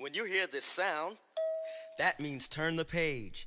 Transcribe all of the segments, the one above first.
When you hear this sound, that means turn the page.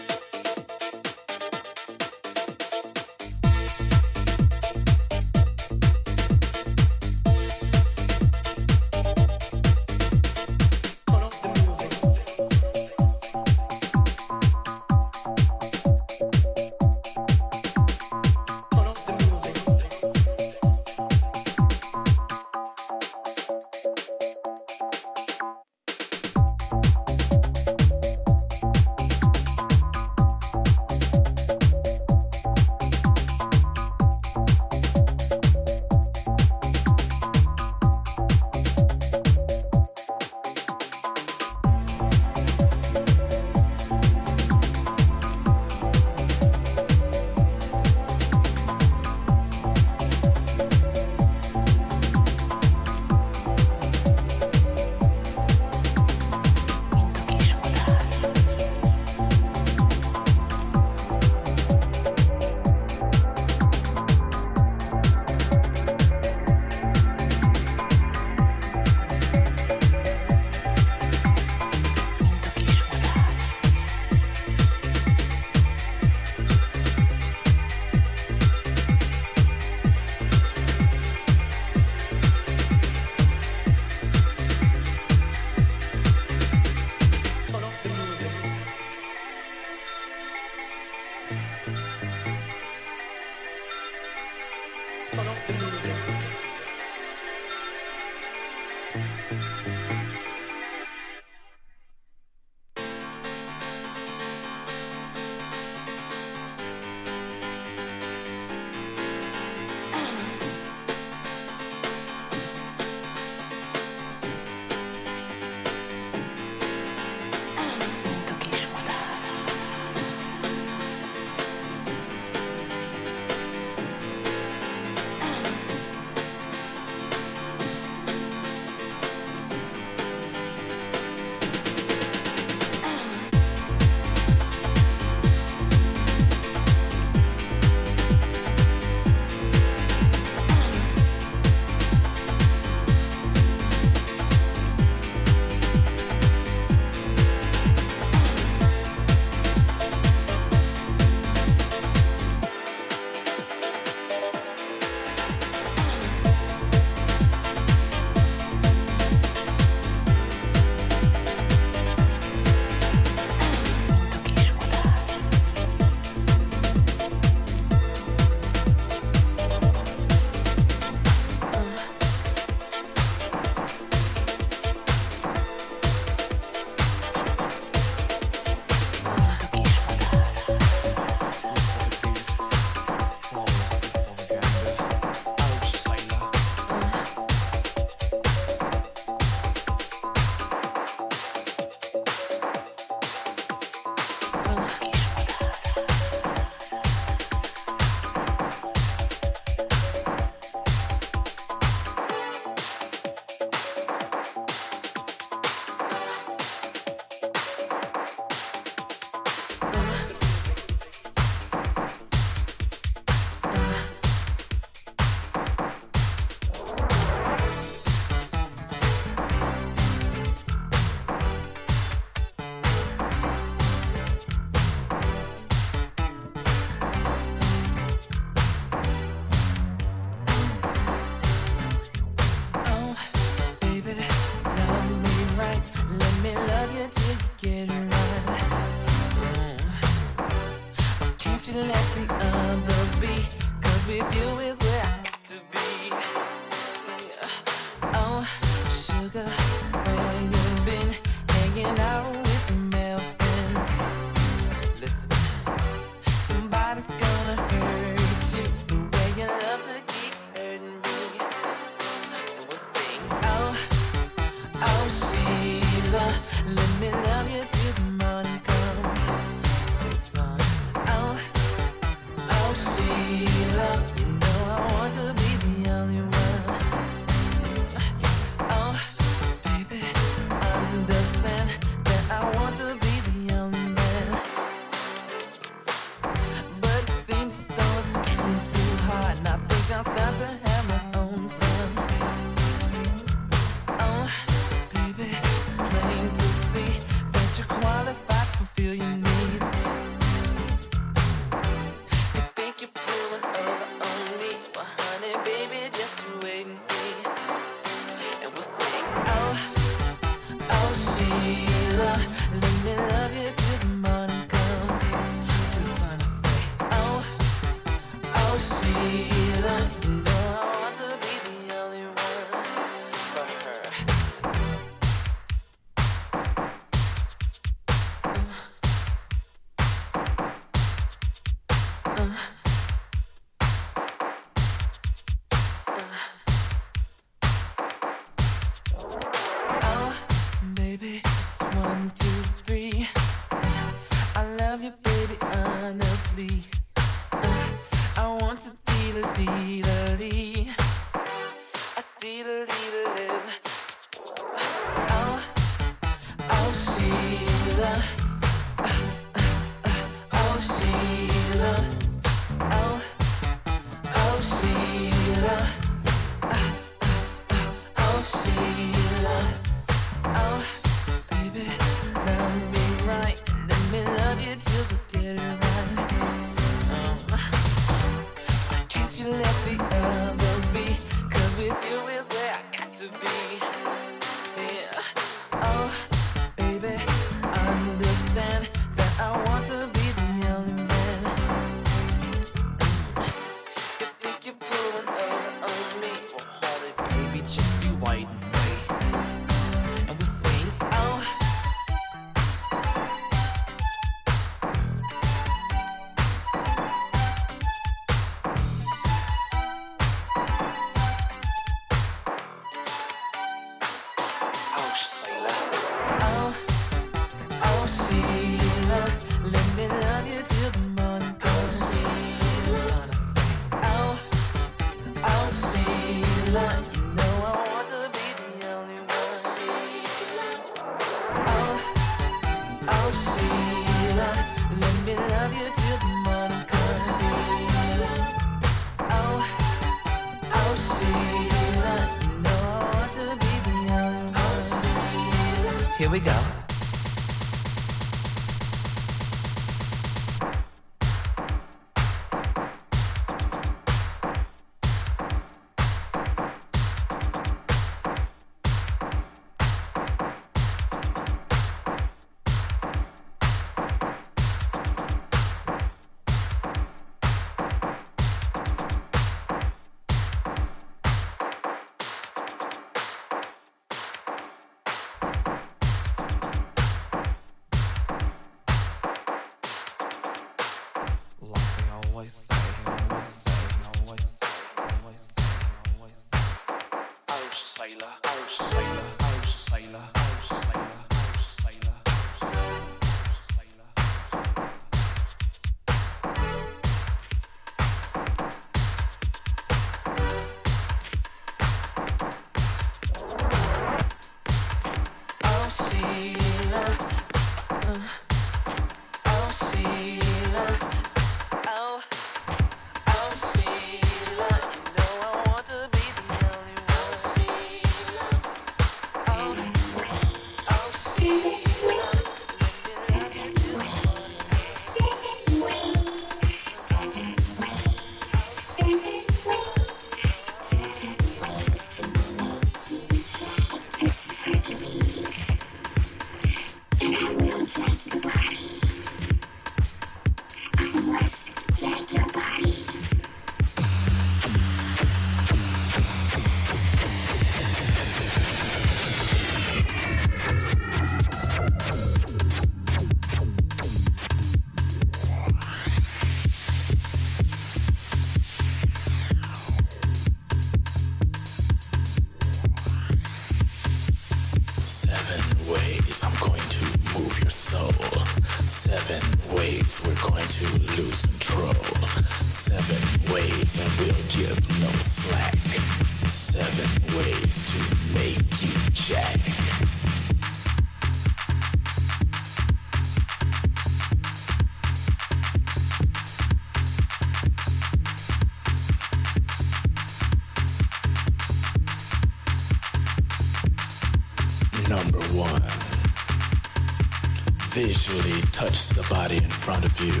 body in front of you.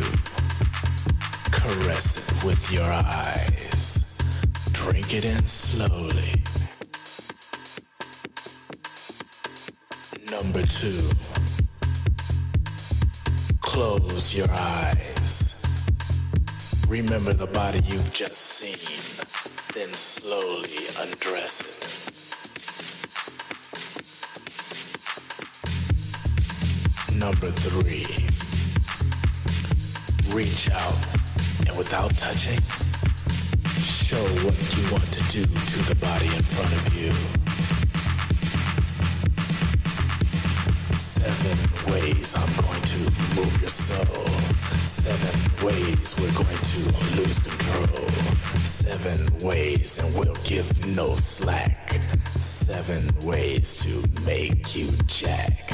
Caress it with your eyes. Drink it in slowly. Number two. Close your eyes. Remember the body you've just seen. Then slowly undress it. number three reach out and without touching, show what you want to do to the body in front of you. Seven ways I'm going to move your soul. Seven ways we're going to lose control. Seven ways and we'll give no slack. Seven ways to make you jack.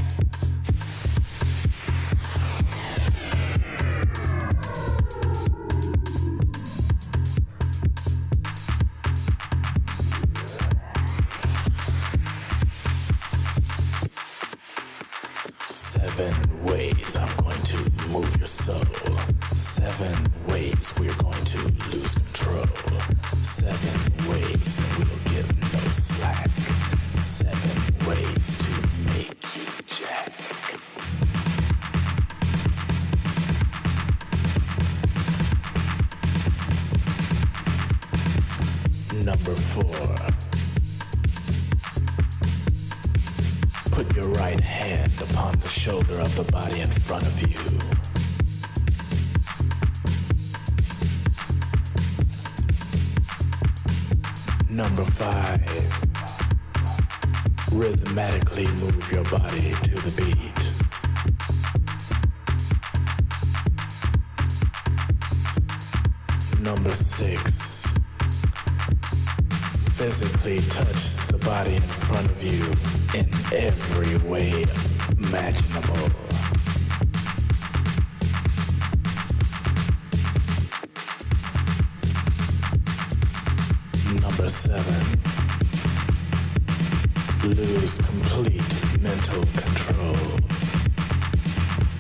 Lose complete mental control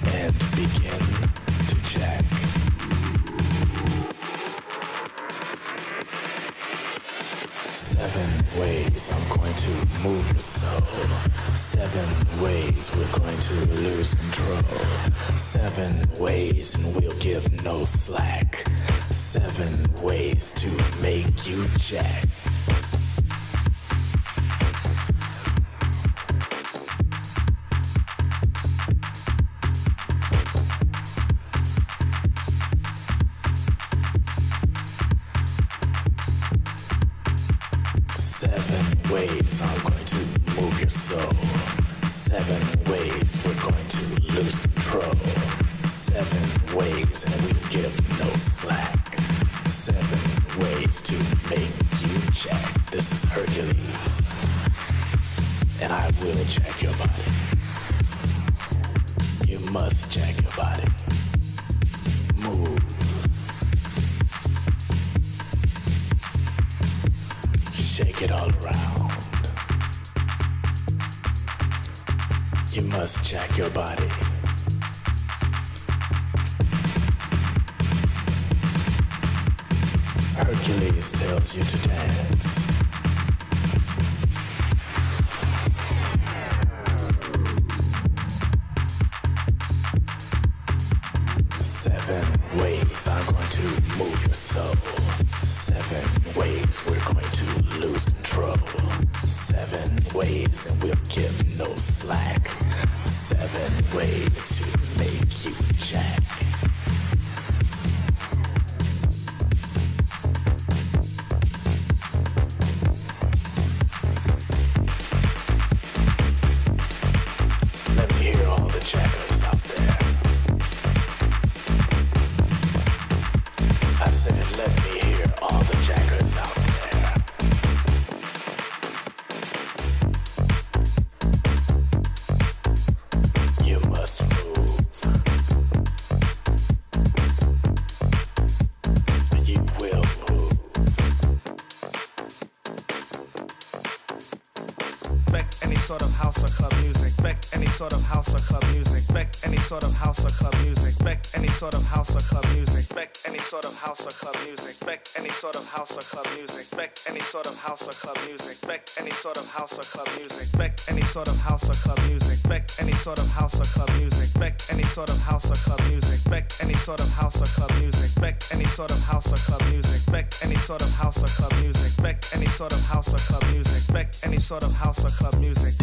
and begin to jack. Seven ways I'm going to move your soul. Seven ways we're going to lose control. Seven ways and we'll give no slack. Seven ways to make you jack. House or club music. Respect any sort of house or club music. Respect any sort of house or club music. Respect any sort of house or club music. Respect any sort of house or club music. Respect any sort of house or club music. Respect any sort of house or club music. Respect any sort of house or club music. Respect any sort of house or club music. Respect any sort of house or club music. Respect any sort of house or club music. Respect any sort of house or club music.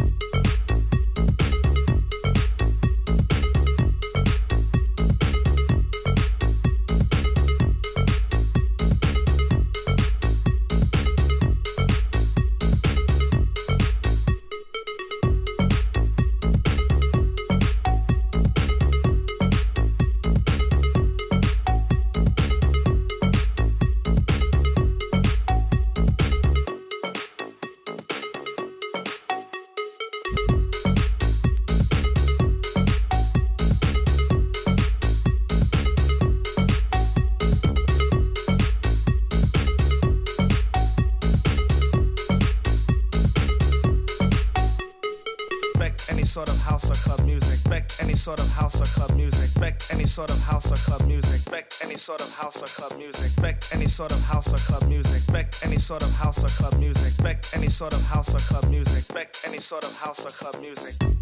House or club music. Respect any sort of house or club music. Respect any sort of house or club music. Respect any sort of house or club music. Respect any sort of house or club music.